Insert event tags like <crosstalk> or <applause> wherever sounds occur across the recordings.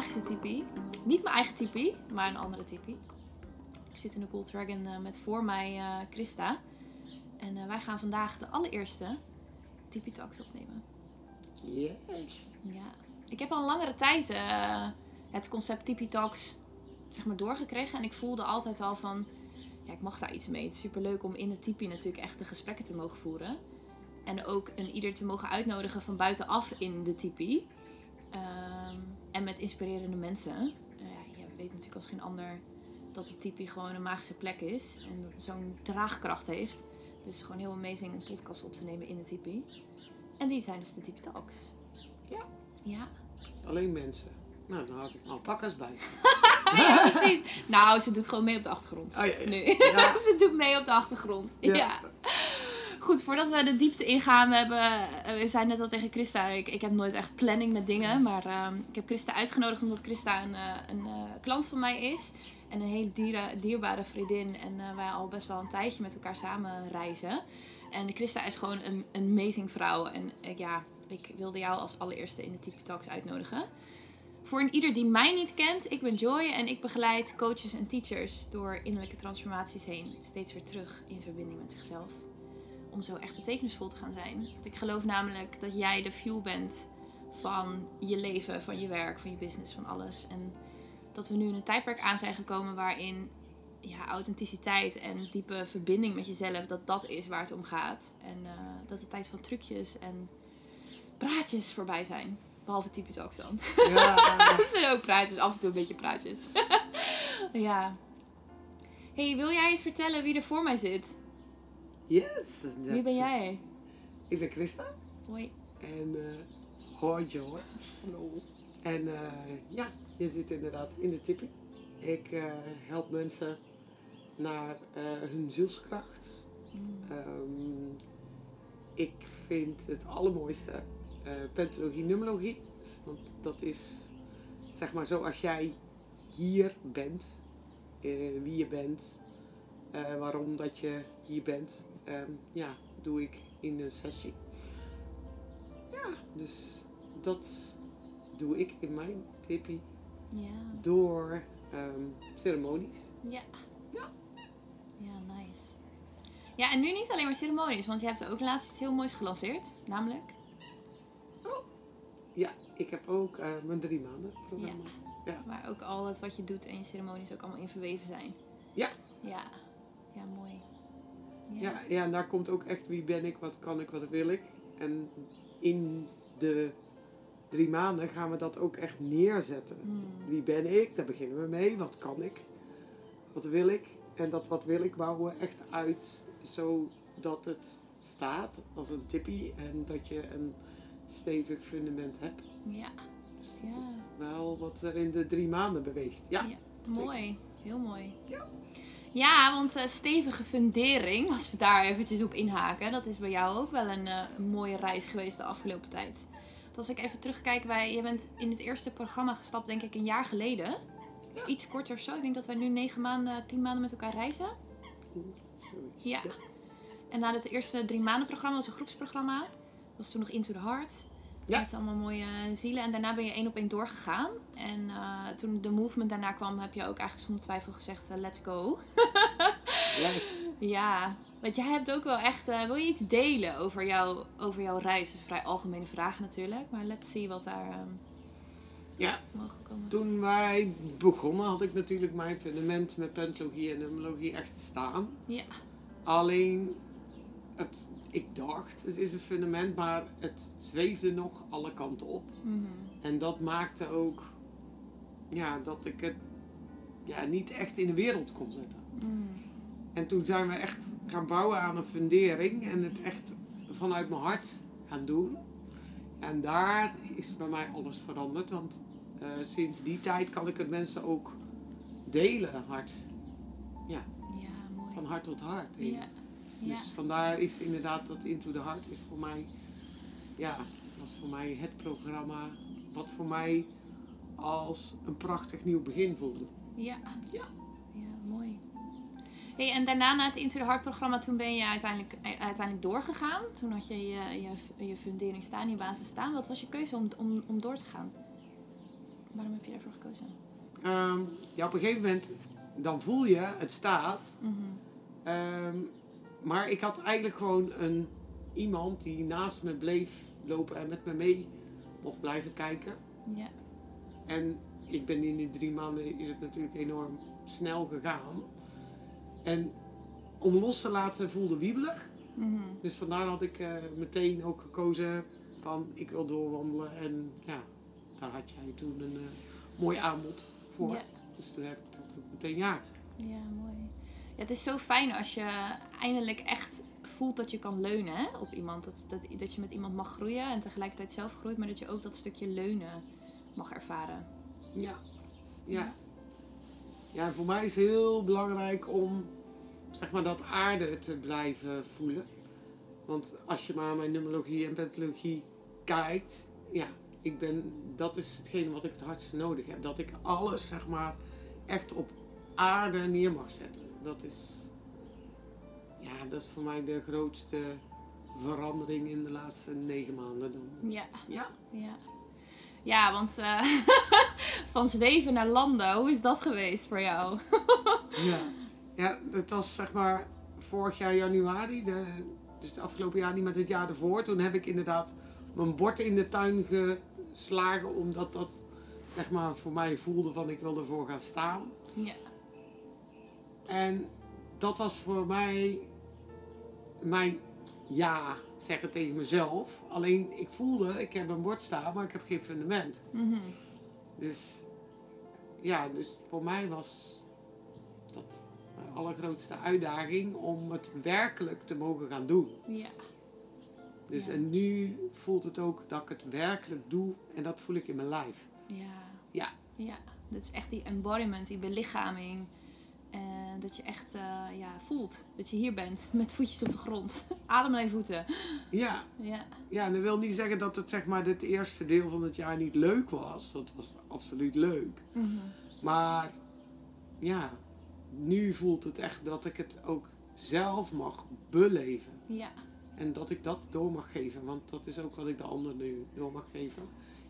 magische tipi. Niet mijn eigen tipi, maar een andere tipi. Ik zit in de Gold Dragon eh, met voor mij eh, Christa. En eh, wij gaan vandaag de allereerste Tipi Talks opnemen. Yes. Ja, ik heb al een langere tijd het concept Tipi Talks zeg maar, doorgekregen. En ik voelde altijd al van, ja, ik mag daar iets mee. Het is superleuk om in de tipi natuurlijk echt de gesprekken te mogen voeren. En ook een ieder te mogen uitnodigen van buitenaf in de tipi. Ehm, en met inspirerende mensen. Eh, ja, je weet natuurlijk als geen ander dat de tipi gewoon een magische plek is. En dat het zo'n draagkracht heeft. Dus het is gewoon heel amazing een podcast op te nemen in de tipi. En die zijn dus de Tipi Talks. Ja. Ja. Alleen mensen. Nou, dan had ik alpakas bij. <laughs> ja, precies. Nou, ze doet gewoon mee op de achtergrond. Oh ja, ja. Nu. <laughs> Ja. ze doet mee op de achtergrond. Ja. Goed, voordat we de diepte ingaan, we, hebben, eh, we zijn net al tegen Christa. Ik, ik heb nooit echt planning met dingen, maar ehm, ik heb Christa uitgenodigd omdat Christa een, eh, een eh, klant van mij is. En een hele diera- dierbare vriendin. En wij al best wel een tijdje met elkaar samen reizen. En Christa is gewoon een, een amazing vrouw. En ja, ik wilde jou als allereerste in de Tipi Talks uitnodigen. Voor een ieder die mij niet kent, ik ben Joy en ik begeleid coaches en teachers door innerlijke transformaties heen steeds weer terug in verbinding met zichzelf. Om zo echt betekenisvol te gaan zijn. Want ik geloof namelijk dat jij de fuel bent van je leven, van je werk, van je business, van alles. En dat we nu in een tijdperk aan zijn gekomen waarin ja, authenticiteit en diepe verbinding met jezelf, dat dat is waar het om gaat. En eh, dat de tijd van trucjes en praatjes voorbij zijn. Behalve typisch ook dan. Ja. <laughs> Het zijn ook praatjes, af en toe een beetje praatjes. <laughs> ja. hey, wil jij eens vertellen wie er voor mij zit? Yes. Wie ben jij? Ik ben Christa. Hoi. En uh, hoi Joy. Hallo. En eh, ja, je zit inderdaad in de tippie. Ik eh, help mensen naar hun zielskracht. Ehm, ik vind het allermooiste eh pentologie, numerologie. Want dat is zeg maar zoals jij hier bent, wie je bent, waarom dat je hier bent. Ehm, ja, doe ik in een sessie. Ja, dus dat doe ik in mijn tippie Ja. door ehm, ceremonies. Ja. Ja. Ja, nice. Ja, en nu niet alleen maar ceremonies, want je hebt ook laatst iets heel moois gelanceerd. Namelijk? Ja, ik heb ook eh, mijn drie maanden programma. Ja. Waar ook al het wat je doet en je ceremonies ook allemaal in verweven zijn. Ja. Ja. Ja, mooi. Ja, ja, en daar komt ook echt wie ben ik, wat kan ik, wat wil ik. En in de drie maanden gaan we dat ook echt neerzetten. Hmm. Wie ben ik? Daar beginnen we mee. Wat kan ik? Wat wil ik? En dat wat wil ik bouwen we echt uit zodat het staat als een tippie en dat je een stevig fundament hebt. Ja. Ja. Dat is wel wat er in de drie maanden beweegt. Ja. Ja, mooi. Heel mooi. Ja. Ja, want eh, stevige fundering, als we daar eventjes op inhaken, dat is bij jou ook wel een, eh, een mooie reis geweest de afgelopen tijd. Want als ik even terugkijk, wij, je bent in het eerste programma gestapt, denk ik, een jaar geleden. Iets korter of zo. Ik denk dat wij nu negen maanden, tien maanden met elkaar reizen. Ja. En na het eerste drie maanden programma was een groepsprogramma. Was toen nog Into the Heart. Ja. Met allemaal mooie zielen. En daarna ben je één op één doorgegaan. En eh, toen de movement daarna kwam, heb je ook eigenlijk zonder twijfel gezegd, eh, let's go. <laughs> Yes. Ja, want jij hebt ook wel echt... eh, wil je iets delen over, jou, over jouw reis? Een vrij algemene vraag natuurlijk. Maar let's see wat daar ehm, Ja, mogen komen. toen wij begonnen had ik natuurlijk mijn fundament met pentologie en numerologie echt staan. Ja. Alleen, het, ik dacht, het is een fundament, maar het zweefde nog alle kanten op. Mhm. En dat maakte ook ja, dat ik het ja, niet echt in de wereld kon zetten. Mm. En toen zijn we echt gaan bouwen aan een fundering en het echt vanuit mijn hart gaan doen. En daar is bij mij alles veranderd, want eh, sinds die tijd kan ik het mensen ook delen, hart. Ja, Ja, mooi. van hart tot hart. Ja. Ja. Dus vandaar is inderdaad dat Into the Heart is voor mij, ja, was voor mij het programma wat voor mij als een prachtig nieuw begin voelde. Ja. Ja. Ja, mooi. Hey, en daarna na het Into the Heart programma, toen ben je uiteindelijk, eh, uiteindelijk doorgegaan. Toen had je je, je, je fundering staan, je basis staan. Wat was je keuze om, om, om door te gaan? Waarom heb je ervoor gekozen? Ehm, ja, op een gegeven moment, dan voel je, het staat. Mhm. Ehm, maar ik had eigenlijk gewoon een, iemand die naast me bleef lopen en met me mee mocht blijven kijken. Ja. En ik ben in die drie maanden is het natuurlijk enorm snel gegaan. En om los te laten voelde wiebelig. Mhm. Dus vandaar had ik eh, meteen ook gekozen van ik wil doorwandelen. En ja, daar had jij toen een eh, mooi aanbod voor. Ja. Dus toen heb ik dat meteen ja gezegd. Ja, mooi. Het is zo fijn als je eindelijk echt voelt dat je kan leunen hè, op iemand. Dat, dat, dat je met iemand mag groeien en tegelijkertijd zelf groeit, maar dat je ook dat stukje leunen mag ervaren. Ja. Ja. Ja, voor mij is het heel belangrijk om zeg maar dat aarde te blijven voelen. Want als je maar mijn numerologie en pentologie kijkt, ja, ik ben, dat is hetgene wat ik het hardste nodig heb. Dat ik alles zeg maar echt op aarde neer mag zetten. Dat is, ja, dat is voor mij de grootste verandering in de laatste negen maanden. Dan. Ja, Ja, ja. Ja, want eh, <laughs> van zweven naar landen, hoe is dat geweest voor jou? <laughs> Ja, ja dat was zeg maar vorig jaar januari, de, dus het afgelopen jaar niet met het jaar ervoor. Toen heb ik inderdaad mijn bord in de tuin geslagen, omdat dat zeg maar voor mij voelde van ik wil ervoor gaan staan. Ja, En dat was voor mij mijn ja zeggen tegen mezelf. Alleen ik voelde, ik heb een bord staan, maar ik heb geen fundament. Mhm. Dus ja, dus voor mij was dat mijn allergrootste uitdaging om het werkelijk te mogen gaan doen. ja, Dus Ja. en nu voelt het ook dat ik het werkelijk doe en dat voel ik in mijn lijf. ja. Ja. Ja, dat is echt die embodiment, die belichaming. Dat je echt eh, ja, voelt dat je hier bent <laughs> met voetjes op de grond. <laughs> Adem naar je voeten. Ja, Ja, ja, en dat wil niet zeggen dat het zeg maar dit eerste deel van het jaar niet leuk was. Dat was absoluut leuk. Mhm. Maar ja, nu voelt het echt dat ik het ook zelf mag beleven. ja, En dat ik dat door mag geven, want dat is ook wat ik de ander nu door mag geven.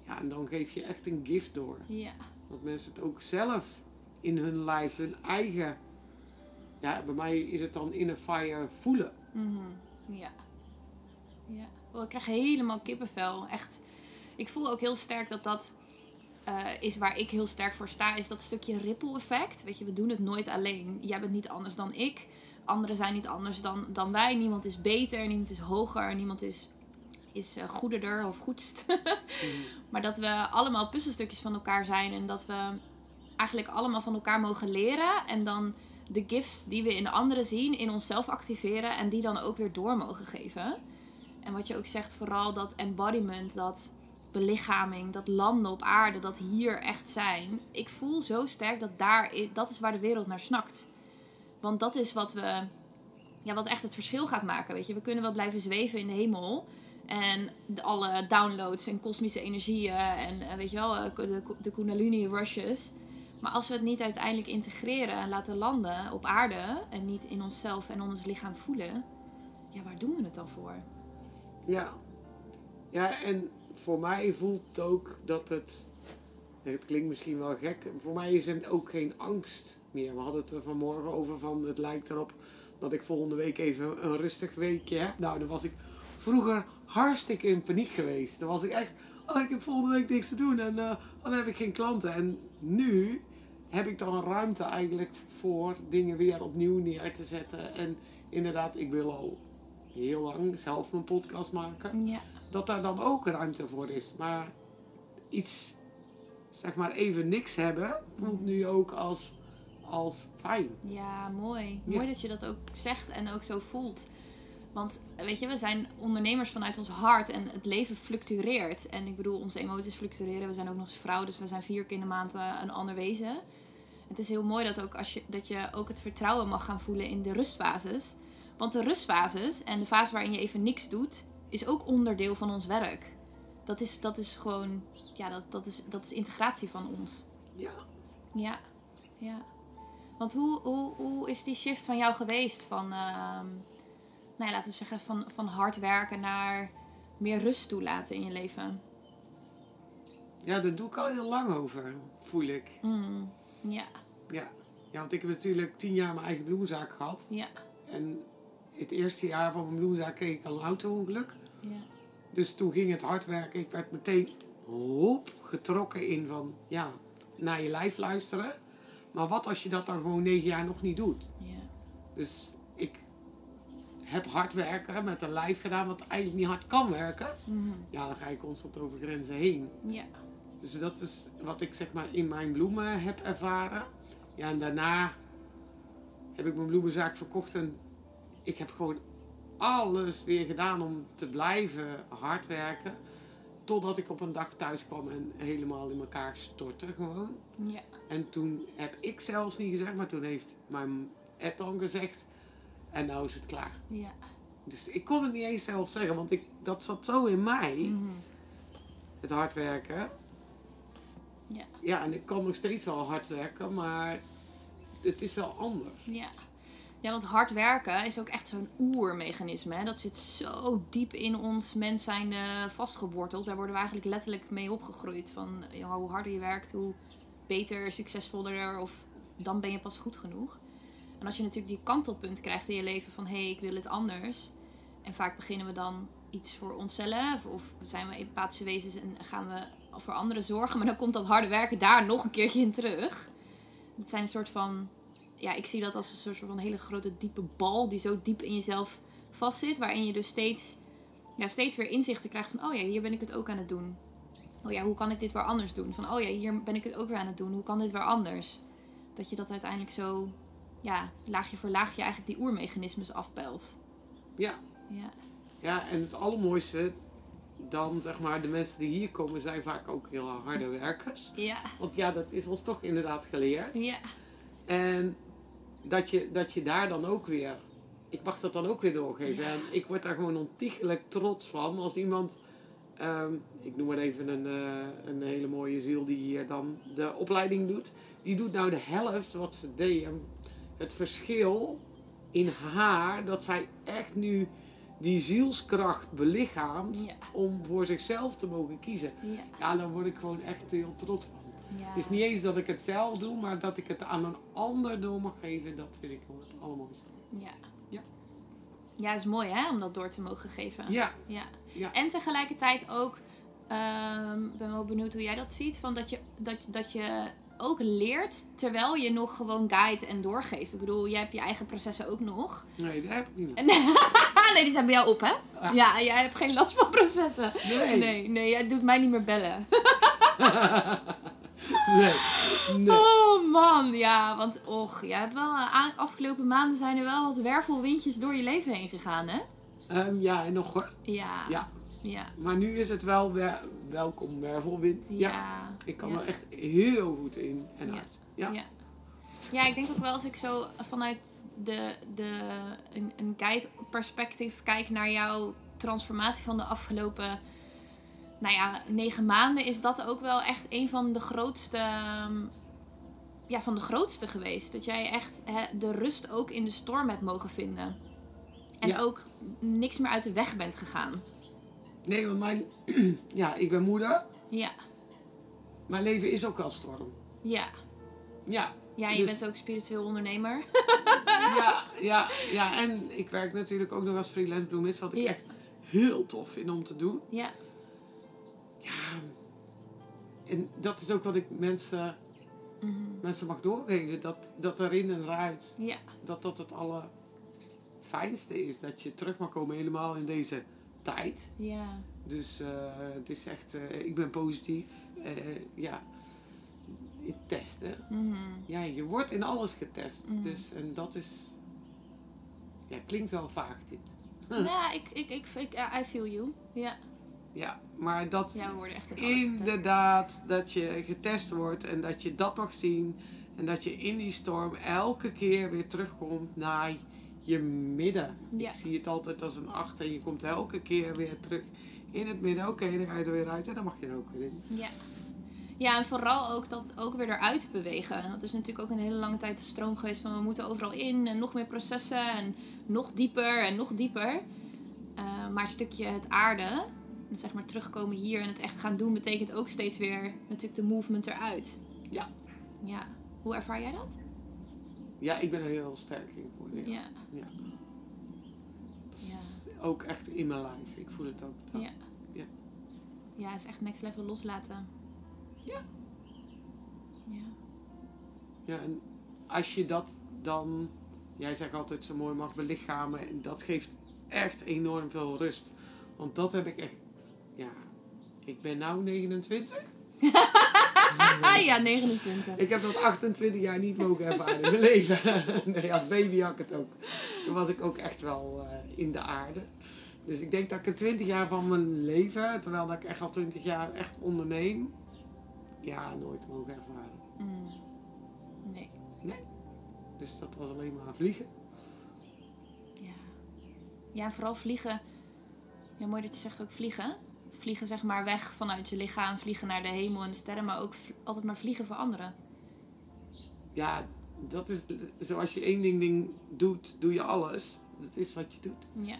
Ja, en dan geef je echt een gift door. ja, Dat mensen het ook zelf in hun lijf, hun eigen. Ja, bij mij is het dan in een fire voelen. Mhm. ja. ja. Oh, ik krijg helemaal kippenvel. Echt. Ik voel ook heel sterk dat dat eh, is waar ik heel sterk voor sta. Is dat stukje ripple effect. Weet je, we doen het nooit alleen. Jij bent niet anders dan ik. Anderen zijn niet anders dan, dan wij. Niemand is beter, niemand is hoger, niemand is, is eh, goederder of goedst. <laughs> Maar dat we allemaal puzzelstukjes van elkaar zijn en dat we eigenlijk allemaal van elkaar mogen leren. En dan de gifts die we in de anderen zien, in onszelf activeren en die dan ook weer door mogen geven. En wat je ook zegt, vooral dat embodiment, dat belichaming, dat landen op aarde, dat hier echt zijn. Ik voel zo sterk dat daar, dat is waar de wereld naar snakt. Want dat is wat we, ja, wat echt het verschil gaat maken. Weet je, we kunnen wel blijven zweven in de hemel. En alle downloads en kosmische energieën en eh, weet je wel, eh, de, de Kundalini rushes. Maar als we het niet uiteindelijk integreren en laten landen op aarde en niet in onszelf en ons lichaam voelen, ja, waar doen we het dan voor? Ja. Ja, en voor mij voelt het ook dat het. Het klinkt misschien wel gek. Voor mij is er ook geen angst meer. We hadden het er vanmorgen over van het lijkt erop dat ik volgende week even een rustig weekje heb. Nou, dan was ik vroeger hartstikke in paniek geweest. Dan was ik echt, oh ik heb volgende week niks te doen en eh, dan heb ik geen klanten. En nu heb ik dan ruimte eigenlijk voor dingen weer opnieuw neer te zetten. En inderdaad, ik wil al heel lang zelf mijn podcast maken. Ja, Dat daar dan ook ruimte voor is. Maar iets, zeg maar even niks hebben, voelt nu ook als, als fijn. ja mooi. Ja. Mooi dat je dat ook zegt en ook zo voelt. Want weet je, we zijn ondernemers vanuit ons hart en het leven fluctueert. En ik bedoel, onze emoties fluctueren. We zijn ook nog eens vrouw, dus we zijn vier keer in de maand eh, een ander wezen. Het is heel mooi dat, ook als je, dat je ook het vertrouwen mag gaan voelen in de rustfases. Want de rustfases en de fase waarin je even niks doet, is ook onderdeel van ons werk. Dat is, dat is gewoon, ja, dat, dat, is, dat is integratie van ons. Ja. Ja, ja. Want hoe, hoe, hoe is die shift van jou geweest? Van, ehm, nou ja, laten we zeggen, van, van hard werken naar meer rust toelaten in je leven? Ja, daar doe ik al heel lang over, voel ik. Mm, ja, Ja. ja, want ik heb natuurlijk tien jaar mijn eigen bloemenzaak gehad. ja, En het eerste jaar van mijn bloemenzaak kreeg ik al een auto-ongeluk. ja. Dus toen ging het hard werken. Ik werd meteen hop, getrokken in van, ja, naar je lijf luisteren. Maar wat als je dat dan gewoon negen jaar nog niet doet? ja. Dus heb hard werken met een lijf gedaan wat eigenlijk niet hard kan werken. Mhm, Ja, dan ga je constant over grenzen heen. ja. Dus dat is wat ik zeg maar in mijn bloemen heb ervaren. Ja, en daarna heb ik mijn bloemenzaak verkocht en ik heb gewoon alles weer gedaan om te blijven hard werken. Totdat ik op een dag thuis kwam en helemaal in elkaar stortte gewoon. ja. En toen heb ik zelfs niet gezegd, maar toen heeft mijn Ed dan gezegd. En nou is het klaar. ja. Dus ik kon het niet eens zelf zeggen, want ik, dat zat zo in mij, Mhm, het hard werken. ja. Ja, en ik kan nog steeds wel hard werken, maar het is wel anders. Ja. Ja, want hard werken is ook echt zo'n oermechanisme. Hè? Dat zit zo diep in ons mens zijn vastgeworteld. Daar worden we eigenlijk letterlijk mee opgegroeid. Van hoe harder je werkt, hoe beter, succesvoller of dan ben je pas goed genoeg. En als je natuurlijk die kantelpunt krijgt in je leven van hé, hey, ik wil het anders. En vaak beginnen we dan iets voor onszelf of zijn we empathische wezens en gaan we voor anderen zorgen. Maar dan komt dat harde werken daar nog een keertje in terug. Het zijn een soort van ja, ik zie dat als een soort van hele grote diepe bal die zo diep in jezelf vastzit. Waarin je dus steeds, ja, steeds weer inzichten krijgt van, oh ja, hier ben ik het ook aan het doen. Oh ja, hoe kan ik dit weer anders doen? Van, oh ja, hier ben ik het ook weer aan het doen. Hoe kan dit weer anders? Dat je dat uiteindelijk zo, ja, laagje voor laagje eigenlijk die oermechanismes afpelt. Ja, Ja, ja en het allermooiste, dan zeg maar, de mensen die hier komen zijn vaak ook heel harde <laughs> werkers. ja, Want ja, dat is ons toch inderdaad geleerd. ja, En dat je, dat je daar dan ook weer, ik mag dat dan ook weer doorgeven. Ja. En ik word daar gewoon ontiegelijk trots van als iemand, ehm, ik noem maar even een, eh, een hele mooie ziel die hier dan de opleiding doet. Die doet nou de helft wat ze deed. En het verschil in haar, dat zij echt nu die zielskracht belichaamt Ja. om voor zichzelf te mogen kiezen. ja. Ja, daar word ik gewoon echt heel trots van. ja. Het is niet eens dat ik het zelf doe, maar dat ik het aan een ander door mag geven, dat vind ik allermooiste. Ja. Ja. Ja, het is mooi hè, om dat door te mogen geven. Ja, Ja. Ja. En tegelijkertijd ook, ik ben wel benieuwd hoe jij dat ziet, van dat je, dat, dat je ook leert terwijl je nog gewoon guide en doorgeeft. Ik bedoel, jij hebt je eigen processen ook nog. nee, dat heb ik niet. <laughs> Nee, die zijn bij jou op, hè? Ah. Ja, jij hebt geen last van processen. Nee. Nee, nee, jij doet mij niet meer bellen. <laughs> Nee, nee. Oh man, ja, want och, jij hebt wel, afgelopen maanden zijn er wel wat wervelwindjes door je leven heen gegaan, hè? Ehm, ja, en nog hoor. Ja. Ja, Ja. maar nu is het wel wer- welkom wervelwind. Ja. Ja. Ik kan er echt heel goed in en Ja. uit. Ja. Ja. ja, ik denk ook wel als ik zo vanuit de, de, een, een guide perspectief kijk naar jouw transformatie van de afgelopen nou ja, negen maanden, is dat ook wel echt een van de grootste, ehm, ja, van de grootste geweest. Dat jij echt hè, de rust ook in de storm hebt mogen vinden. En Ja. ook niks meer uit de weg bent gegaan. Nee, want mijn, <clears throat> ja, ik ben moeder. Ja, Mijn leven is ook wel storm. ja. Ja. Ja, je Dus- bent ook spiritueel ondernemer. <laughs> ja, ja, ja. En ik werk natuurlijk ook nog als freelance bloemist, wat ik Ja. echt heel tof vind om te doen. ja, Ja. En dat is ook wat ik mensen, Mhm. mensen mag doorgeven. Dat, dat erin en eruit, ja, dat dat het allerfijnste is. Dat je terug mag komen helemaal in deze tijd. ja. Dus eh, het is echt, eh, ik ben positief. Eh, ja, het testen. Mhm. Ja, je wordt in alles getest. Mhm. Dus, en dat is, ja, klinkt wel vaag dit. <laughs> Ja, <laughs> ik, ik, ik, ik, I feel you. Ja, Ja, maar dat ja we worden echt in getest. inderdaad, dat je getest wordt en dat je dat mag zien. En dat je in die storm elke keer weer terugkomt naar je midden. Ja. Ik zie het altijd als een acht en je komt elke keer weer terug in het midden. Oké, dan ga je er weer uit en dan mag je er ook weer in. Ja. Ja, en vooral ook dat ook weer eruit bewegen. Want er is natuurlijk ook een hele lange tijd de stroom geweest van we moeten overal in en nog meer processen en nog dieper en nog dieper. Eh, maar een stukje het aarde, en zeg maar terugkomen hier en het echt gaan doen, betekent ook steeds weer natuurlijk de movement eruit. Ja. Ja. Hoe ervaar jij dat? Ja, ik ben er heel sterk in geworden. Ja. Ja. Ja. Ook echt in mijn lijf. Ik voel het ook. Ja. Ja. Ja, is echt next level loslaten. Ja. Ja. Ja, en als je dat dan, jij zegt altijd zo mooi, mag belichamen, en dat geeft echt enorm veel rust. Want dat heb ik echt, ja, ik ben nu 29. <laughs> <laughs> Ja, 29. Ik heb dat 28 jaar niet mogen ervaren in mijn leven. Nee, als baby had ik het ook. Toen was ik ook echt wel eh, in de aarde. Dus ik denk dat ik er 20 jaar van mijn leven, terwijl dat ik echt al 20 jaar echt onderneem, ja, nooit mogen ervaren. Mm. Nee. Dus dat was alleen maar vliegen. Ja. Ja, vooral vliegen. Ja, mooi dat je zegt ook vliegen. Vliegen zeg maar weg vanuit je lichaam, vliegen naar de hemel en de sterren, maar ook altijd maar vliegen voor anderen. Ja, dat is zoals je één ding, ding doet, doe je alles. Dat is wat je doet. Ja.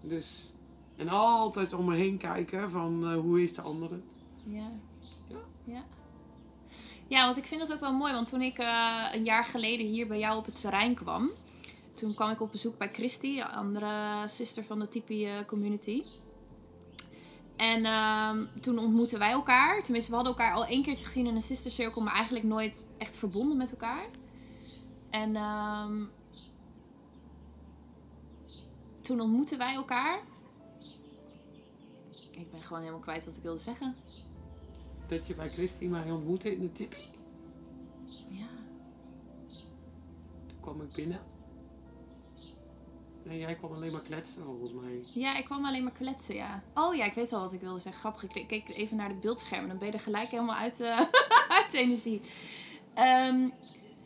Dus, en altijd om me heen kijken van eh, hoe heeft de ander het. Ja. Ja. Ja. Ja, want ik vind dat ook wel mooi, want toen ik eh, een jaar geleden hier bij jou op het terrein kwam, toen kwam ik op bezoek bij Christy, andere sister van de Tipi eh, community. En ehm, toen ontmoetten wij elkaar. Tenminste, we hadden elkaar al één keertje gezien in een sister circle, maar eigenlijk nooit echt verbonden met elkaar. En ehm, toen ontmoetten wij elkaar. Ik ben gewoon helemaal kwijt wat ik wilde zeggen. Dat je bij Christy mij ontmoette in de tipi. Ja. Toen kwam ik binnen. En jij kwam alleen maar kletsen volgens mij. Ja, ik kwam alleen maar kletsen, ja. Oh ja, ik weet wel wat ik wilde zeggen. Grappig, ik keek even naar het beeldscherm. Dan ben je er gelijk helemaal uit, eh, <laughs> uit de energie. Ehm,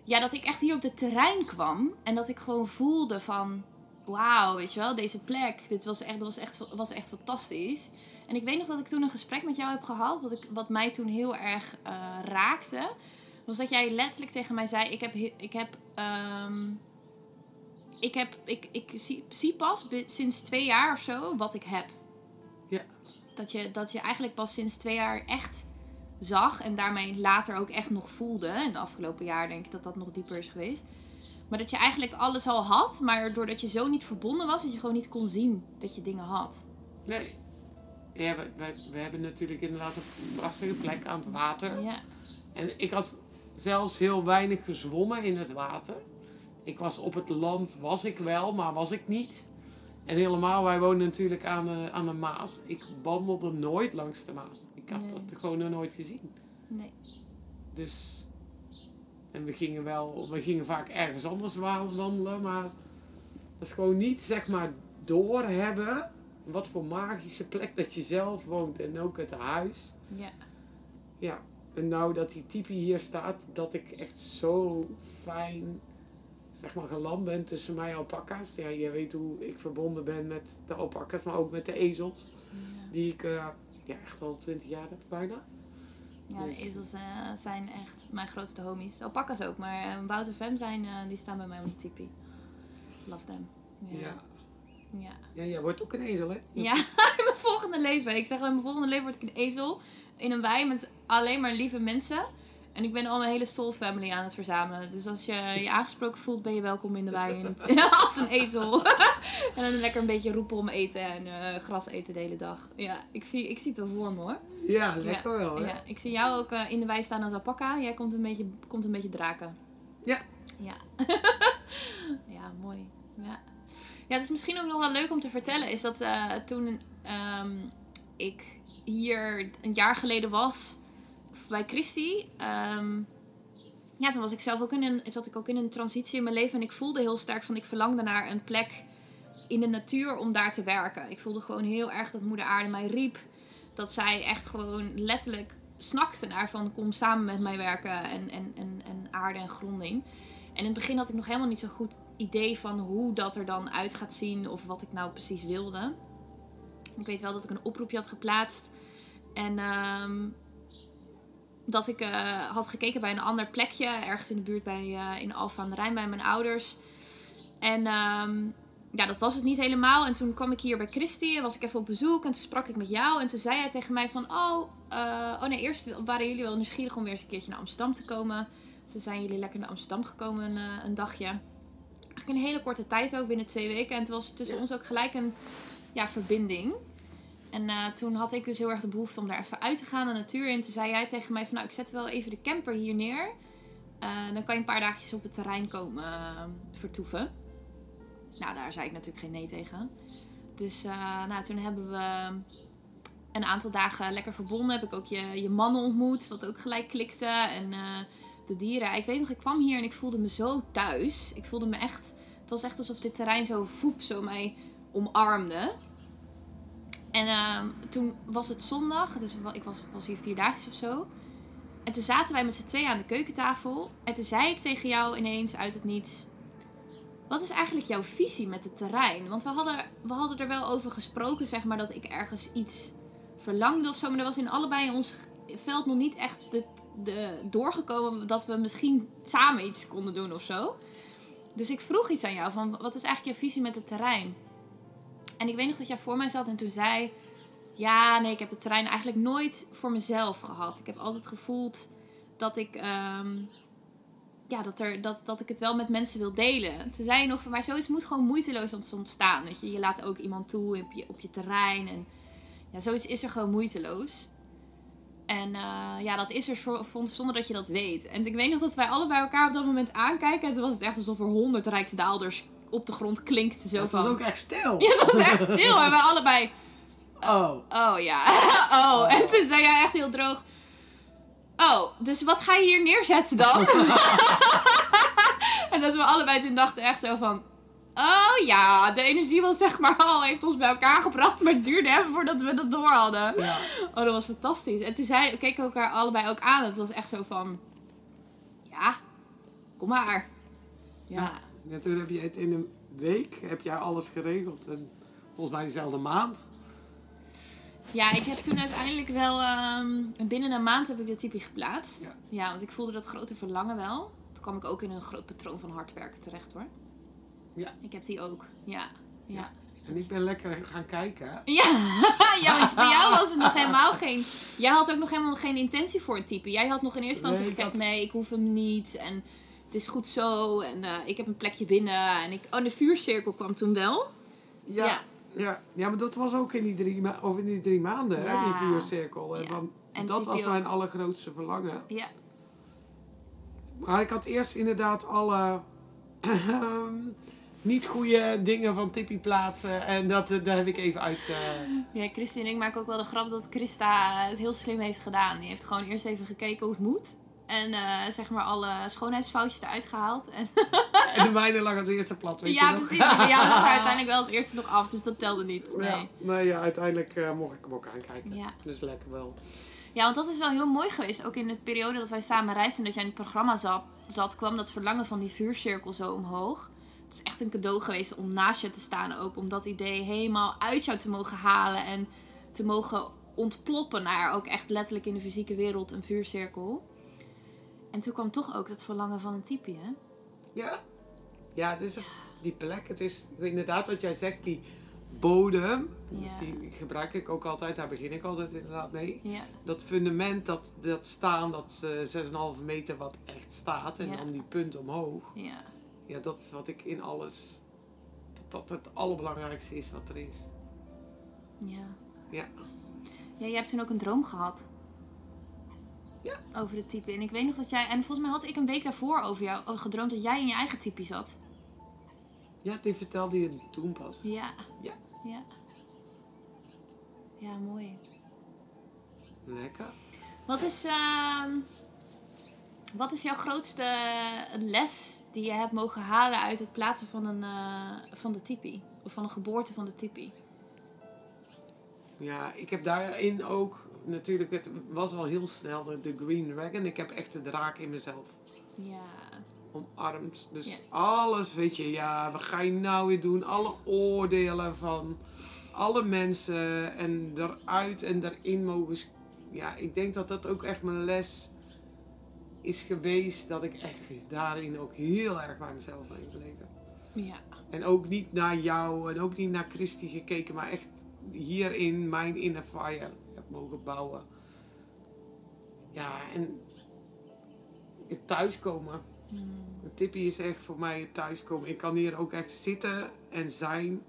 ja, dat ik echt hier op het terrein kwam. En dat ik gewoon voelde van... Wauw, weet je wel, deze plek. Dit was echt, was echt, was echt fantastisch. En ik weet nog dat ik toen een gesprek met jou heb gehad. Wat, ik, wat mij toen heel erg eh, raakte. Was dat jij letterlijk tegen mij zei... Ik heb... he- Ik heb ehm, ik, heb, ik, ik zie, zie pas sinds twee jaar of zo wat ik heb. Ja. Dat je, dat je eigenlijk pas sinds twee jaar echt zag en daarmee later ook echt nog voelde. En de afgelopen jaar denk ik dat dat nog dieper is geweest. Maar dat je eigenlijk alles al had, maar doordat je zo niet verbonden was, dat je gewoon niet kon zien dat je dingen had. Nee. Ja, we hebben natuurlijk inderdaad een prachtige plek aan het water. Ja, En ik had zelfs heel weinig gezwommen in het water. Ik was op het land, was ik wel, maar was ik niet. En helemaal, wij woonden natuurlijk aan de, aan de Maas. Ik wandelde nooit langs de Maas. Ik had Nee. dat gewoon nog nooit gezien. nee. Dus, en we gingen wel, we gingen vaak ergens anders wa- wandelen, maar dat is gewoon niet, zeg maar, doorhebben wat voor magische plek dat je zelf woont en ook het huis. Ja, Ja, en nou dat die type hier staat, dat ik echt zo fijn, zeg maar, geland ben tussen mij alpaca's. Ja, je weet hoe ik verbonden ben met de alpaca's, maar ook met de ezels, ja. die ik eh, ja, echt al twintig jaar heb bijna. ja de Dus- ezels eh, zijn echt mijn grootste homies. Alpakas ook, maar uh, Wout en Fem zijn, die staan bij mij op de tipi. Love them. Ja. Ja. ja. Ja, jij wordt ook een ezel, hè? Ja, <laughs> in mijn volgende leven. Ik zeg wel, in mijn volgende leven word ik een ezel. In een wei met alleen maar lieve mensen. En ik ben al mijn hele soul family aan het verzamelen. Dus als je je aangesproken voelt, ben je welkom in de wei. <laughs> <laughs> Als een ezel. <laughs> en dan lekker een beetje roepen om eten en eh, gras eten de hele dag. Ja, ik, zie, ik zie het wel voor me hoor. Ja, lekker wel, hè? Ja, ik zie jou ook eh, in de wei staan als alpaca. Jij komt een beetje, komt een beetje draken. Ja. Ja. ja, mooi. Ja. ja, het is misschien ook nog wel leuk om te vertellen. Is dat eh, toen ehm, ik hier een jaar geleden was bij Christy. ehm, ja, toen was ik zelf ook in een, zat ik ook in een transitie in mijn leven. En ik voelde heel sterk van ik verlangde naar een plek in de natuur om daar te werken. Ik voelde gewoon heel erg dat moeder aarde mij riep. Dat zij echt gewoon letterlijk snakte naar van kom samen met mij werken en, en, en, en aarde en gronding. En in het begin had ik nog helemaal niet zo'n goed idee van hoe dat er dan uit gaat zien of wat ik nou precies wilde. Ik weet wel dat ik een oproepje had geplaatst. En ehm, dat ik eh, had gekeken bij een ander plekje, ergens in de buurt bij, eh, in Alphen aan de Rijn bij mijn ouders. En ehm, ja, dat was het niet helemaal. En toen kwam ik hier bij Christy, was ik even op bezoek en toen sprak ik met jou. En toen zei hij tegen mij van, oh, eh, oh nee, eerst waren jullie wel nieuwsgierig om weer eens een keertje naar Amsterdam te komen. Toen zijn jullie lekker naar Amsterdam gekomen een, een dagje. Eigenlijk een hele korte tijd ook, binnen twee weken. En toen was tussen ons ook gelijk een ja, verbinding. En uh, toen had ik dus heel erg de behoefte om daar even uit te gaan, de natuur in. Toen zei jij tegen mij van, nou, ik zet wel even de camper hier neer. Uh, dan kan je een paar dagjes op het terrein komen uh, vertoeven. Nou, daar zei ik natuurlijk geen nee tegen. Dus nou, toen hebben we een aantal dagen lekker verbonden. Heb ik ook je, je mannen ontmoet, wat ook gelijk klikte. En de dieren. Ik weet nog, ik kwam hier en ik voelde me zo thuis. Ik voelde me echt... Het was echt alsof dit terrein zo voep, zo mij omarmde. En uh, toen was het zondag, dus ik was, was hier vier dagen of zo. En toen zaten wij met z'n tweeën aan de keukentafel. En toen zei ik tegen jou ineens uit het niets: Wat is eigenlijk jouw visie met het terrein? Want we hadden, we hadden er wel over gesproken, zeg maar, dat ik ergens iets verlangde of zo. Maar er was in allebei ons veld nog niet echt de, doorgekomen dat we misschien samen iets konden doen of zo. Dus ik vroeg iets aan jou: van wat is eigenlijk jouw visie met het terrein? En ik weet nog dat jij voor mij zat en toen zei: Ja, nee, ik heb het terrein eigenlijk nooit voor mezelf gehad. Ik heb altijd gevoeld dat ik. Um, ja, dat, er, dat, dat ik het wel met mensen wil delen. Toen zei je nog van mij, zoiets moet gewoon moeiteloos ontstaan. Dat je, je laat ook iemand toe op je, op je terrein. En ja, zoiets is er gewoon moeiteloos. En uh, ja, dat is er voor, zonder dat je dat weet. En ik weet nog dat wij allebei elkaar op dat moment aankijken. En toen was het echt alsof er honderd rijksdaalders op de grond klinkt. Zo het van... was ook echt stil. <laughs> Ja, het was echt stil. En wij allebei... Oh. Oh ja. <laughs> Oh. En toen zei jij echt heel droog... Oh, dus wat ga je hier neerzetten dan? <laughs> en dat we allebei toen dachten echt zo van... Oh ja, de energie was zeg maar al, heeft ons bij elkaar gebracht. Maar het duurde even voordat we dat door hadden. Ja. Oh, dat was fantastisch. En toen zei, keken we elkaar allebei ook aan. Het was echt zo van... Ja, kom maar. Ja. ja. Toen heb je het in een week, heb jij alles geregeld. En volgens mij dezelfde maand. Ja, ik heb toen uiteindelijk wel... Um, binnen een maand heb ik de typie geplaatst. Ja. ja, want ik voelde dat grote verlangen wel. Toen kwam ik ook in een groot patroon van hard werken terecht hoor. Ja. Ik heb die ook. Ja. Ja. En ik ben lekker gaan kijken. <laughs> Ja, ja want bij jou was het nog helemaal geen... Jij had ook nog helemaal geen intentie voor een type. Jij had nog in eerste instantie Nee, gezegd, had- nee, ik hoef hem niet. En het is goed zo. En eh, ik heb een plekje binnen. En ik... Oh, de vuurcirkel kwam toen wel. Ja. Ja. Ja. ja, maar dat was ook in die drie, ma of in die drie maanden, hè, die vuurcirkel. En van, En dat was mijn allergrootste verlangen. Ja. Maar ik had eerst inderdaad alle niet goede dingen van Tippy plaatsen. En dat, eh, daar heb ik even uit... eh, Ja, Christy en ik maken ook wel de grap dat Christa het heel slim heeft gedaan. Die heeft gewoon eerst even gekeken hoe het moet. En eh, zeg maar alle schoonheidsfoutjes eruit gehaald. <laughs> En en de mijne lag als eerste plat, weet ja, je nog? precies. Lag er uiteindelijk wel als eerste nog af. Dus dat telde niet. Nee. Ja, nee, ja, uiteindelijk eh, mocht ik hem ook aankijken. Ja. Dus lekker wel. Ja, want dat is wel heel mooi geweest. Ook in de periode dat wij samen reisden en dat jij in het programma zat, zat kwam dat verlangen van die vuurcirkel zo omhoog. Het is echt een cadeau geweest om naast je te staan ook. Om dat idee helemaal uit jou te mogen halen. En te mogen ontploppen naar ook echt letterlijk in de fysieke wereld een vuurcirkel. En toen kwam toch ook dat verlangen van een type, hè? Ja? Ja, het is die plek. Het is inderdaad wat jij zegt, die bodem. Ja. Die gebruik ik ook altijd, daar begin ik altijd inderdaad mee. Ja. Dat fundament, dat, dat staan, dat eh 6,5 meter wat echt staat. En dan die punt omhoog. Ja. Ja, dat is wat ik in alles... Dat dat het allerbelangrijkste is wat er is. Ja. Ja. Ja, jij hebt toen ook een droom gehad. Ja. Over het type. En ik weet nog dat jij... En volgens mij had ik een week daarvoor over jou oh, gedroomd dat jij in je eigen type zat. Ja, die vertelde je toen pas. Ja. Ja. Ja. Ja, mooi. Lekker. Wat is, ehm, wat is jouw grootste les die je hebt mogen halen uit het plaatsen van, een, eh, van de tipi? Of van een geboorte van de tipi? Ja, ik heb daarin ook natuurlijk, het was al heel snel de, de Green Dragon. Ik heb echt de draak in mezelf Ja. omarmt. Dus Ja. alles, weet je, ja, wat ga je nou weer doen? Alle oordelen van alle mensen en eruit en erin mogen. Ja, ik denk dat dat ook echt mijn les is geweest. Dat ik echt daarin ook heel erg bij mezelf ben gebleven. Ja. En ook niet naar jou en ook niet naar Christy gekeken, maar echt hierin mijn inner fire mogen bouwen. Ja, en het thuiskomen. De tippie is echt voor mij het thuiskomen. Ik kan hier ook echt zitten en zijn.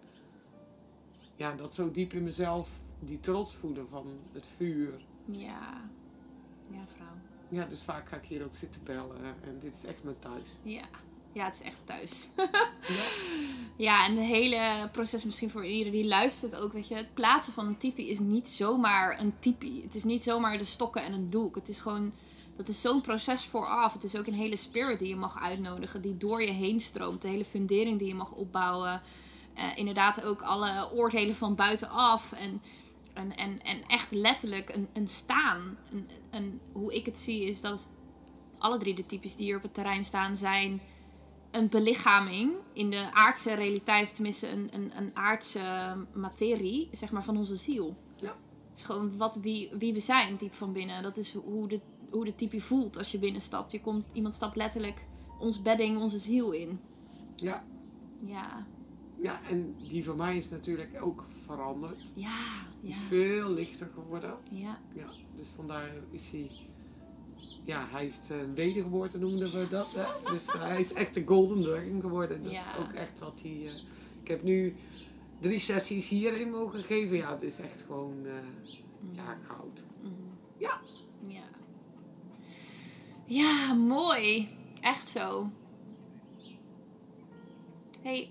Ja, dat zo diep in mezelf, die trots voelen van het vuur. Ja. Ja, vrouw. Ja, dus vaak ga ik hier ook zitten bellen en dit is echt mijn thuis. Ja. Ja, het is echt thuis. Ja. <laughs> Ja, en het hele proces misschien voor iedereen die luistert ook, weet je. Het plaatsen van een tipi is niet zomaar een tipi. Het is niet zomaar de stokken en een doek. Het is gewoon, dat is zo'n proces vooraf. Het is ook een hele spirit die je mag uitnodigen, die door je heen stroomt. De hele fundering die je mag opbouwen. Eh, inderdaad ook alle oordelen van buitenaf. En, en, en, en echt letterlijk een, een staan. Een, een, hoe ik het zie is dat alle drie de types die hier op het terrein staan zijn een belichaming in de aardse realiteit, of tenminste een, een, een aardse materie, zeg maar, van onze ziel. Ja. Het is gewoon wat, wie, wie we zijn, diep van binnen. Dat is hoe de, hoe de type voelt als je binnenstapt. Je komt, iemand stapt letterlijk ons bedding, onze ziel in. Ja, Ja, ja, en die van mij is natuurlijk ook veranderd. ja, Is veel lichter geworden. ja. Ja, dus vandaar is hij. Ja, hij is een wedergeboorte noemden we dat. Hè? Dus eh, hij is echt een golden dragon geworden. Dat Ja. is ook echt wat hij. eh, ik heb nu drie sessies hierin mogen geven. Ja, het is echt gewoon. eh, ja, goud. Ja, Ja. Ja, mooi. Echt zo. hey,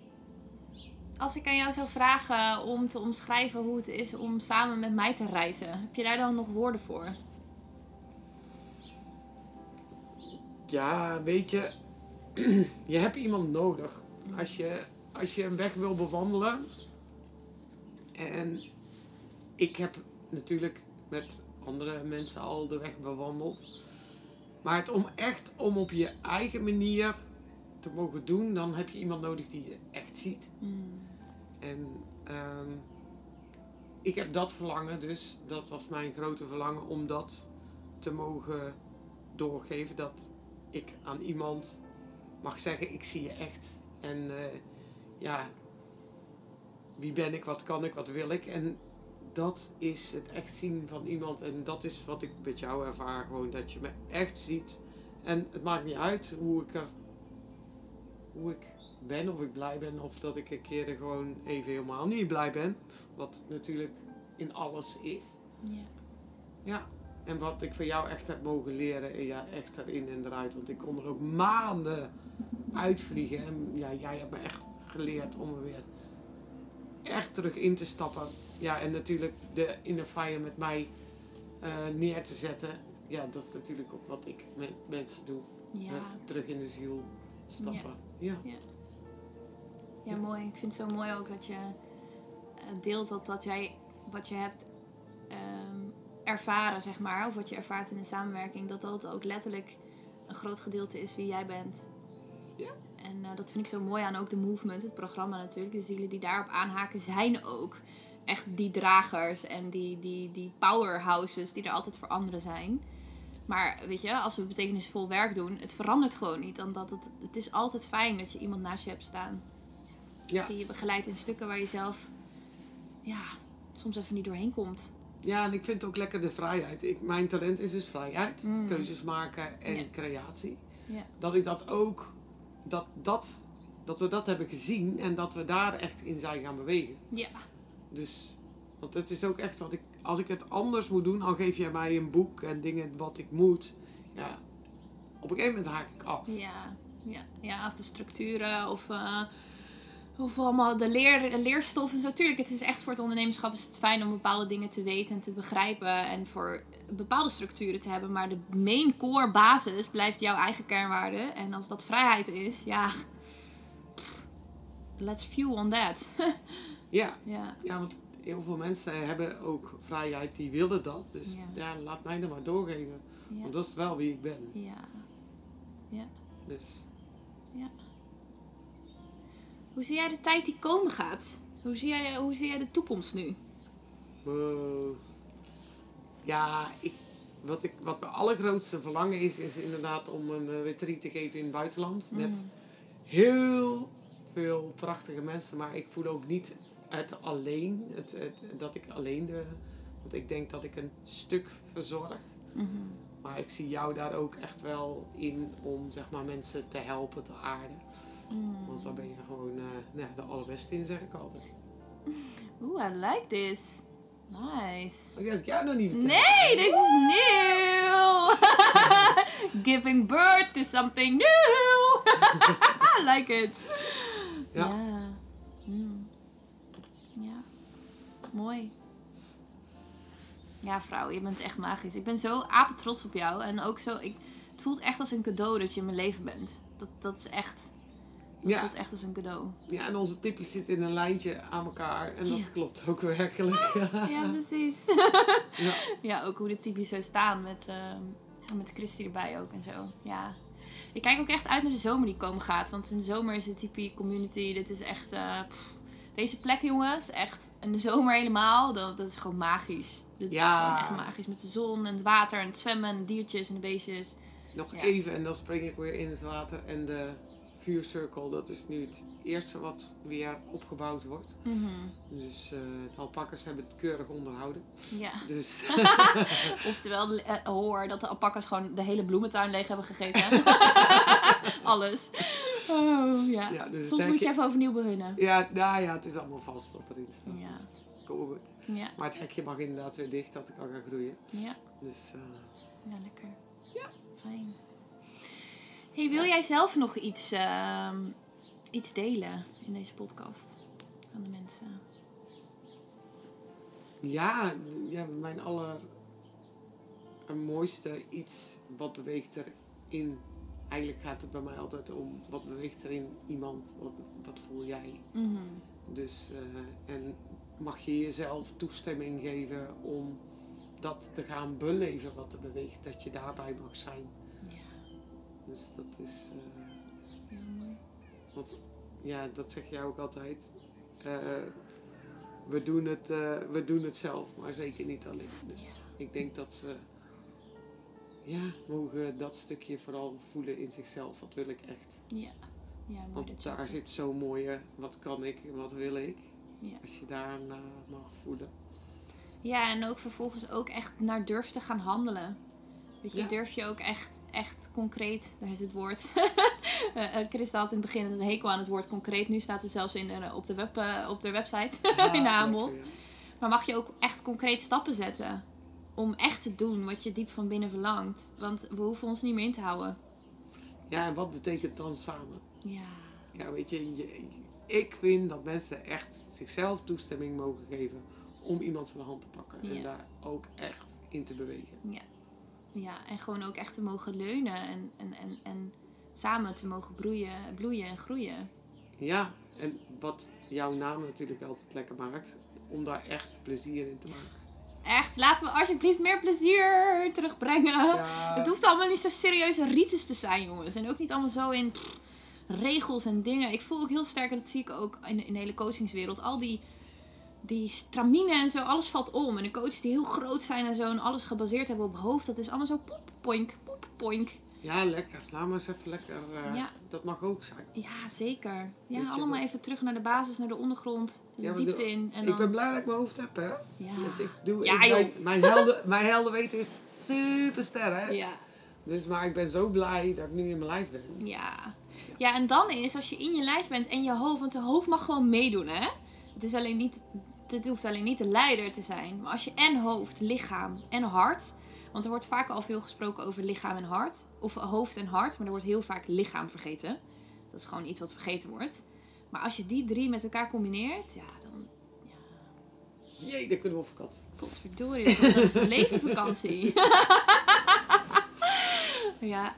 als ik aan jou zou vragen om te omschrijven hoe het is om samen met mij te reizen, heb je daar dan nog woorden voor? Ja, weet je. <clears throat> je hebt iemand nodig. Als je, als je een weg wil bewandelen. En ik heb natuurlijk met andere mensen al de weg bewandeld. Maar het om echt om op je eigen manier te mogen doen, dan heb je iemand nodig die je echt ziet. En ehm, ik heb dat verlangen, dus dat was mijn grote verlangen om dat te mogen doorgeven. Dat ik aan iemand mag zeggen, ik zie je echt. En eh, ja, wie ben ik, wat kan ik, wat wil ik. En dat is het echt zien van iemand. En dat is wat ik met jou ervaar. Gewoon dat je me echt ziet. En het maakt niet uit hoe ik er hoe ik ben, of ik blij ben, of dat ik een keer er gewoon even helemaal niet blij ben. Wat natuurlijk in alles is. Ja. Ja. En wat ik van jou echt heb mogen leren, en ja, echt erin en eruit. Want ik kon er ook maanden uitvliegen. En ja, jij hebt me echt geleerd om er weer echt terug in te stappen. Ja, en natuurlijk de inner fire met mij eh, neer te zetten. Ja, dat is natuurlijk ook wat ik met mensen doe. Ja. Eh, terug in de ziel stappen. Ja. ja, mooi. Ik vind het zo mooi ook dat je eh, deelt dat, dat jij wat je hebt ehm, ervaren, zeg maar, of wat je ervaart in de samenwerking, dat dat ook letterlijk een groot gedeelte is wie jij bent. Ja. En eh, dat vind ik zo mooi aan ook de movement, het programma natuurlijk. De zielen die daarop aanhaken zijn ook echt die dragers en die, die, die powerhouses die er altijd voor anderen zijn. Maar weet je, als we betekenisvol werk doen, het verandert gewoon niet. Omdat het, het is altijd fijn dat je iemand naast je hebt staan. Ja. Die je begeleidt in stukken waar je zelf ja, soms even niet doorheen komt. Ja, en ik vind ook lekker de vrijheid. Ik, mijn talent is dus vrijheid. Mm. Keuzes maken en Ja. creatie. Ja. Dat ik dat ook, dat, dat, dat we dat hebben gezien en dat we daar echt in zijn gaan bewegen. Ja, Dus, want het is ook echt wat ik, als ik het anders moet doen, dan geef je mij een boek en dingen wat ik moet. Ja, op een gegeven moment haak ik af. ja, ja, ja of de structuren of, eh, of allemaal de leer, leerstoffen. Natuurlijk, het is echt voor het ondernemerschap is het fijn om bepaalde dingen te weten en te begrijpen. En voor bepaalde structuren te hebben. Maar de main core basis blijft jouw eigen kernwaarde. En als dat vrijheid is, ja, let's fuel on that. <laughs> Ja, ja, ja, want heel veel mensen hebben ook vrijheid, die willen dat. Dus Ja. ja, laat mij dat maar doorgeven. ja, Want dat is wel wie ik ben. ja. Dus Ja. Hoe zie jij de tijd die komen gaat? Hoe zie jij, hoe zie jij de toekomst nu? Eh, ja, ik, wat, ik, wat mijn allergrootste verlangen is, is inderdaad om een uh, retreat te geven in het buitenland. Met Mm. heel veel prachtige mensen, maar ik voel ook niet het alleen, het, het, dat ik alleen de. Want ik denk dat ik een stuk verzorg. Mhm. Maar ik zie jou daar ook echt wel in om zeg maar, mensen te helpen te aarden. Mm. Want daar ben je gewoon eh, nou, de allerbeste in, zeg ik altijd. <laughs> Oeh, I like this. Nice. Die had ik jou nog niet verteld. Nee, dit is nieuw. <laughs> Giving birth to something new. <laughs> I like it. Ja. Ja. Mm. Ja. Mooi. Ja, vrouw, je bent echt magisch. Ik ben zo apen trots op jou. En ook zo, ik, het voelt echt als een cadeau dat je in mijn leven bent. Dat, dat is echt, dat Ja. voelt echt als een cadeau. Ja, en onze tipjes zitten in een lijntje aan elkaar. En dat Ja. klopt ook werkelijk. <laughs> Ja, <laughs> precies. Ja. Ja, ook hoe de typisch zo staan met, ehm met Christy erbij ook en zo. Ja. Ik kijk ook echt uit naar de zomer die komen gaat. Want in de zomer is de typie community. Dit is echt... eh, deze plek, jongens. Echt. In de zomer helemaal. Dat, dat is gewoon magisch. Dit is Ja. gewoon echt magisch. Met de zon en het water en het zwemmen en de diertjes en de beestjes. Nog Ja. even en dan spring ik weer in het water. En de vuurcirkel, dat is nu het eerste wat weer opgebouwd wordt. Mhm. Dus eh de alpakas hebben het keurig onderhouden. Ja. Dus <laughs> Oftewel, eh, hoor dat de alpakas gewoon de hele bloementuin leeg hebben gegeten. <laughs> Alles. Oh, ja. Ja, dus Soms moet je even overnieuw beginnen. ja, nou ja, het is allemaal vast wat erin staat. Ja. Dus goed. Ja. Maar het hekje mag inderdaad weer dicht, dat ik al ga groeien. Ja. Dus eh, Ja, lekker. Hey, wil jij zelf nog iets, ehm, iets delen in deze podcast aan de mensen? ja, ja, mijn aller een mooiste iets wat beweegt er in. Eigenlijk gaat het bij mij altijd om wat beweegt er in iemand, wat, wat voel jij. Mhm. Dus, eh, en mag je jezelf toestemming geven om dat te gaan beleven wat er beweegt, dat je daarbij mag zijn. Ja, Dus dat is, eh, heel mooi. want ja, dat zeg jij ook altijd. Eh, we, doen het, eh, we doen het zelf, maar zeker niet alleen. Dus Ja. ik denk dat ze ja, mogen dat stukje vooral voelen in zichzelf. Wat wil ik echt? Ja, ja mooi Want dat je daar zit zo'n mooie, wat kan ik en wat wil ik? Ja. Als je daar naar mag voelen. Ja, en ook vervolgens ook echt naar durf te gaan handelen. Weet je, Ja. durf je ook echt, echt concreet, daar is het woord. <laughs> Eh, eh, Christa had in het begin een hekel aan het woord concreet. Nu staat er zelfs in, eh, op, de web, op de website, <laughs> in de aanbod. lekker. Maar mag je ook echt concreet stappen zetten om echt te doen wat je diep van binnen verlangt. Want we hoeven ons niet meer in te houden. Ja, en wat betekent dan samen? Ja, Ja, weet je, je- ik vind dat mensen echt zichzelf toestemming mogen geven om iemand zijn hand te pakken. Ja. En daar ook echt in te bewegen. ja. Ja, en gewoon ook echt te mogen leunen en, en, en, en samen te mogen broeien, bloeien en groeien. Ja, en wat jouw naam natuurlijk altijd lekker maakt, om daar echt plezier in te maken. Echt, laten we alsjeblieft meer plezier terugbrengen. Ja, Het hoeft allemaal niet zo serieuze rites te zijn, jongens. En ook niet allemaal zo in regels en dingen. Ik voel ook heel sterk, en dat zie ik ook in, in de hele coachingswereld. Al die, die stramine en zo, alles valt om. En de coaches die heel groot zijn en zo en alles gebaseerd hebben op hoofd. Dat is allemaal zo poep, poink, poep, poink. ja, lekker. Laat maar eens even lekker. eh, Ja. Dat mag ook zijn. Ja, zeker. Ja, Weet je allemaal even terug naar de basis, naar de ondergrond. De Ja, diepte de- in. En Ik dan... ben blij dat ik mijn hoofd heb, hè? Ja. Want ik doe, Ja, ik, mijn, helden, <laughs> mijn is super sterk. Ja. Dus, maar ik ben zo blij dat ik nu in mijn lijf ben. Ja. ja, en dan is als je in je lijf bent en je hoofd, want de hoofd mag gewoon meedoen, hè? Het is alleen niet, het hoeft alleen niet de leider te zijn. Maar als je en hoofd, lichaam en hart, want er wordt vaak al veel gesproken over lichaam en hart, of hoofd en hart, maar er wordt heel vaak lichaam vergeten. Dat is gewoon iets wat vergeten wordt. Maar als je die drie met elkaar combineert, ja, dan Jee, dan kunnen we op vakantie. Godverdorie, dat is een levenvakantie. <laughs> ja,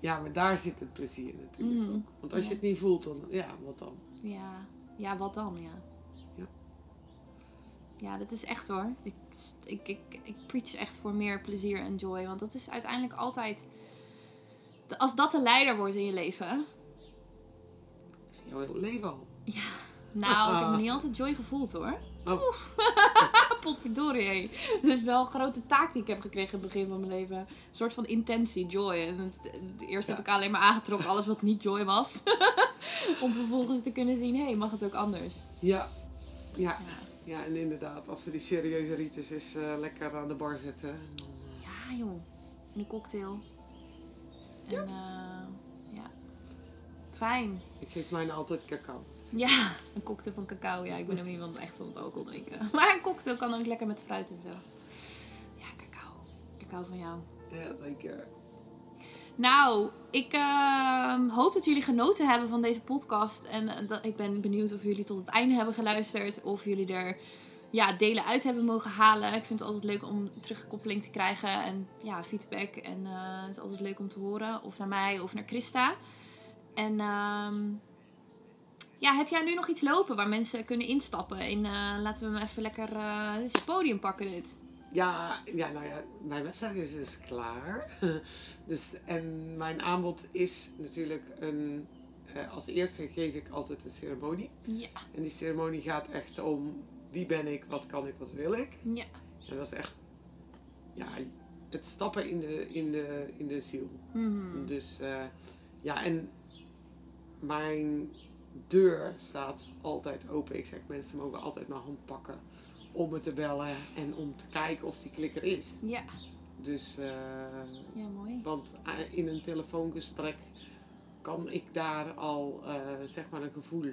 Ja, maar daar zit het plezier natuurlijk Mm. ook. Want als je Ja. het niet voelt, dan ja, wat dan? ja, ja, wat dan, ja. Ja. Ja, dat is echt hoor. Ik, ik, ik, ik preach echt voor meer plezier en joy. Want dat is uiteindelijk altijd... Als dat de leider wordt in je leven... jouw leven al. Ja. Nou, ik heb me niet altijd joy gevoeld hoor. Oh, <laughs> Potverdorie, hé. Dat is wel een grote taak die ik heb gekregen in het begin van mijn leven. Een soort van intentie, joy. En het, eerst heb ik alleen maar aangetrokken alles wat niet joy was. <laughs> Om vervolgens te kunnen zien, hé, hey, mag het ook anders? ja. Ja. Ja. En inderdaad, als we die serieuze rites eens eh, lekker aan de bar zetten. dan, eh, Ja, joh. En een cocktail. En ja. ja. Fijn. Ik geef mij altijd cacao. Ja, een cocktail van cacao. Ja, ik ben ook iemand echt van het alcohol drinken. <laughs> Maar een cocktail kan ook lekker met fruit en zo. Ja, cacao. Cacao van jou. Ja, zeker. Nou, ik ehm, hoop dat jullie genoten hebben van deze podcast. En eh, ik ben benieuwd of jullie tot het einde hebben geluisterd. Of jullie er ja, delen uit hebben mogen halen. Ik vind het altijd leuk om terugkoppeling te krijgen. En ja, feedback. En eh, het is altijd leuk om te horen. Of naar mij of naar Christa. En ehm, ja, heb jij nu nog iets lopen waar mensen kunnen instappen? In, eh, laten we hem even lekker het podium pakken dit. Ja, ja, nou ja, mijn website is dus klaar. <laughs> dus, en mijn aanbod is natuurlijk een... eh, als eerste geef ik altijd een ceremonie. Ja, En die ceremonie gaat echt om wie ben ik, wat kan ik, wat wil ik. ja, En dat is echt ja, het stappen in de, in de, in de ziel. Mhm. Dus eh, ja, en mijn deur staat altijd open. Ik zeg mensen mogen altijd mijn hand pakken om me te bellen en om te kijken of die klikker is. ja, Dus, eh, ja, mooi. want eh, in een telefoongesprek kan ik daar al eh, zeg maar een gevoel.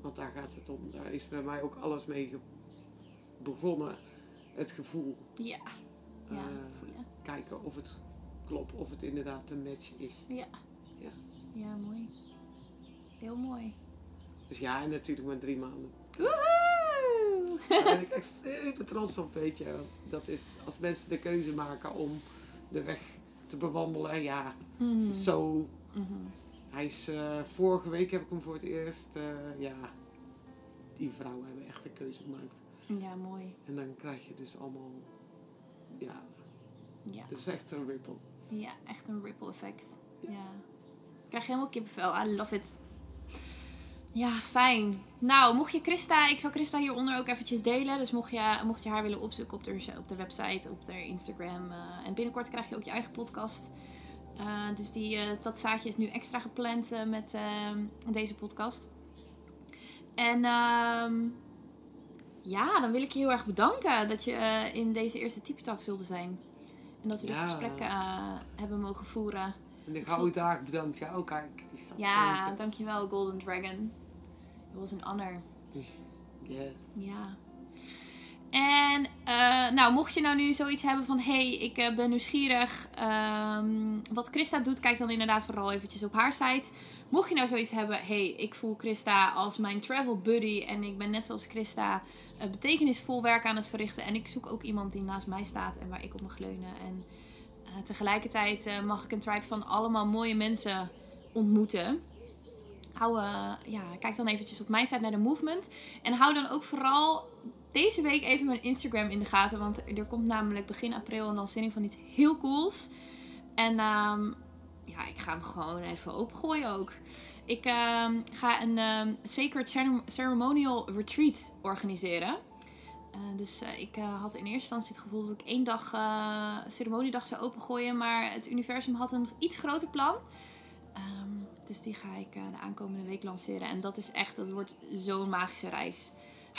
Want daar gaat het om. Daar is bij mij ook alles mee begonnen. Het gevoel. Ja, ja, voelen. kijken of het klopt, of het inderdaad een match is. Ja. Ja. Ja, mooi. Heel mooi. Dus ja, en natuurlijk maar drie maanden. Woehoe! Daar ben ik echt super trots op, weet je. Dat is als mensen de keuze maken om de weg te bewandelen. Ja, Mhm. zo. Mhm. Hij is, eh, vorige week heb ik hem voor het eerst, eh, ja, die vrouwen hebben echt een keuze gemaakt. Ja, mooi. En dan krijg je dus allemaal, ja, Ja. dat is echt een ripple. ja, echt een ripple effect. Ja. Ik krijg helemaal kippenvel. I love it. Ja, fijn. Nou, mocht je Christa, ik zal Christa hieronder ook eventjes delen. Dus mocht je, mocht je haar willen opzoeken op de, op de website, op de Instagram. eh, en binnenkort krijg je ook je eigen podcast. Eh, dus die, eh, dat zaadje is nu extra gepland met deze podcast. En ehm, ja, dan wil ik je heel erg bedanken dat je in deze eerste Typetalk wilde zijn. En dat we dit Ja. gesprek hebben mogen voeren. En de gouden dagen bedankt jou, kijk. Die staat Ja, dankjewel Golden Dragon. Het was een honor. Yes. Ja. En eh, nou, mocht je nou nu zoiets hebben van... hey, ik eh, ben nieuwsgierig. ehm, wat Christa doet, kijk dan inderdaad vooral eventjes op haar site. Mocht je nou zoiets hebben... hey, ik voel Christa als mijn travel buddy... en ik ben net zoals Christa eh, betekenisvol werk aan het verrichten... en ik zoek ook iemand die naast mij staat en waar ik op mag leunen. En tegelijkertijd mag ik een tribe van allemaal mooie mensen ontmoeten... Hou, eh, ja, kijk dan eventjes op mijn site naar de movement. En hou dan ook vooral deze week even mijn Instagram in de gaten. Want er komt namelijk begin april een lancering van iets heel cools. En ehm, ja, ik ga hem gewoon even opgooien ook. Ik ehm, ga een ehm, Sacred Cere- Ceremonial Retreat organiseren. Eh, dus eh, ik had in eerste instantie het gevoel dat ik één dag ceremoniedag zou opengooien. Maar het universum had een iets groter plan. Dus die ga ik eh, de aankomende week lanceren. En dat is echt, dat wordt zo'n magische reis.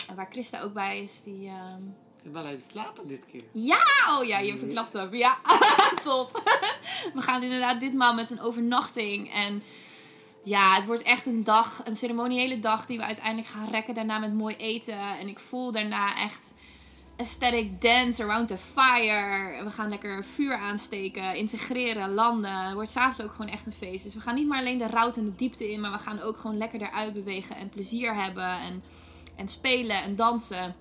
En waar Christa ook bij is, die... ehm, Ik heb wel even slapen dit keer. Ja! Oh ja, je verklapt hem. Ja, <laughs> top. <laughs> We gaan inderdaad ditmaal met een overnachting. En ja, het wordt echt een dag, een ceremoniële dag die we uiteindelijk gaan rekken. Daarna met mooi eten. En ik voel daarna echt aesthetic dance around the fire. We gaan lekker vuur aansteken, integreren, landen. Het wordt s'avonds ook gewoon echt een feest. Dus we gaan niet maar alleen de route en de diepte in, maar we gaan ook gewoon lekker eruit bewegen en plezier hebben. En, en spelen en dansen.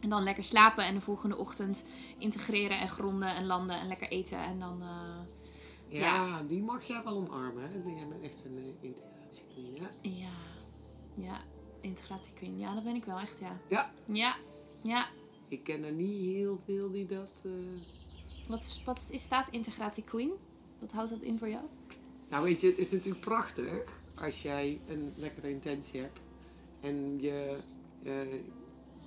En dan lekker slapen en de volgende ochtend integreren en gronden en landen en lekker eten. En dan, eh, Ja, die mag jij wel omarmen, hè? Jij bent echt een uh, integratiequeen, ja? ja, ja, integratie queen. Ja, dat ben ik wel echt, ja. Ja. Ja, ja. Ik ken er niet heel veel die dat... eh, Wat, staat integratie queen? Wat houdt dat in voor jou? Nou weet je, het is natuurlijk prachtig als jij een lekkere intentie hebt en je, eh,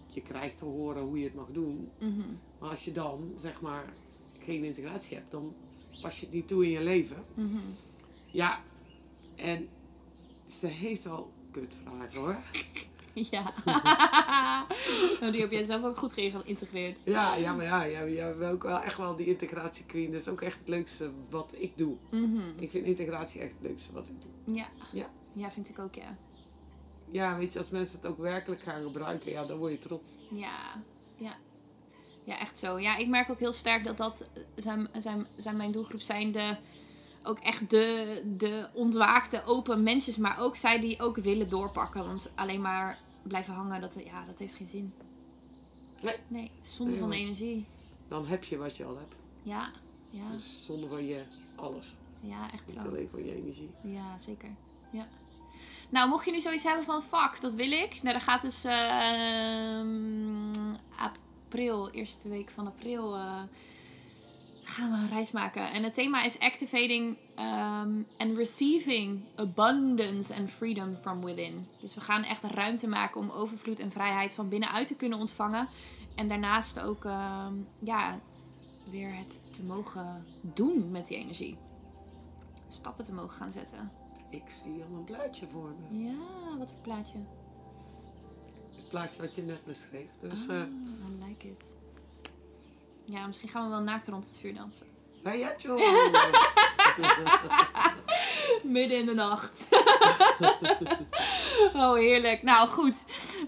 je krijgt te horen hoe je het mag doen. Mhm. Maar als je dan, zeg maar, geen integratie hebt, dan pas je het niet toe in je leven. Mhm. Ja, en ze heeft wel kutvragen hoor. <laughs> Ja. <laughs> nou, die heb jij zelf ook goed geïntegreerd. Ja, ja maar ja, jij jij bent ook wel echt wel die integratie queen. Dat is ook echt het leukste wat ik doe. Mhm. Ik vind integratie echt het leukste wat ik doe. Ja. Ja. Ja, vind ik ook, ja. Ja, weet je, als mensen het ook werkelijk gaan gebruiken, ja, dan word je trots. Ja, ja. Ja, echt zo. Ja, ik merk ook heel sterk dat dat zijn, zijn, zijn mijn doelgroep zijn de, ook echt de, de ontwaakte, open mensen. Maar ook zij die ook willen doorpakken. Want alleen maar blijven hangen, dat, ja, dat heeft geen zin. Nee. Nee, zonde van energie. Dan heb je wat je al hebt. Ja, ja, Dus zonder van je alles. ja, echt Niet zo. alleen van je energie. Ja, zeker. Ja. Nou, mocht je nu zoiets hebben van fuck, dat wil ik. Nou, dan gaat dus ehm, april, eerste week van april, eh, gaan we een reis maken. En het thema is activating um, and receiving abundance and freedom from within. Dus we gaan echt ruimte maken om overvloed en vrijheid van binnenuit te kunnen ontvangen. En daarnaast ook ehm, ja, weer het te mogen doen met die energie. Stappen te mogen gaan zetten. Ik zie al een plaatje voor me. Ja, wat voor plaatje. Het plaatje wat je net beschreef. Dus Ah, eh I like it. Ja, misschien gaan we wel naakt rond het vuur dansen. hey, ja, joh. <laughs> Midden in de nacht. <laughs> oh, heerlijk. Nou, goed.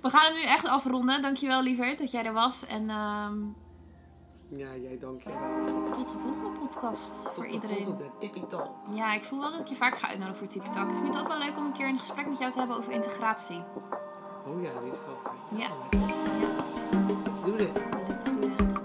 We gaan het nu echt afronden. Dankjewel, lieverd, dat jij er was. En ehm, ja, jij dank je wel. tot de volgende podcast voor iedereen. De tippy-tal. Ja, ik voel wel dat ik je vaak ga uitnodigen voor Tippy Talk. Ik vind het ook wel leuk om een keer een gesprek met jou te hebben over integratie. Oh ja, die is wel fijn. Ja. Let's do this. Let's do that.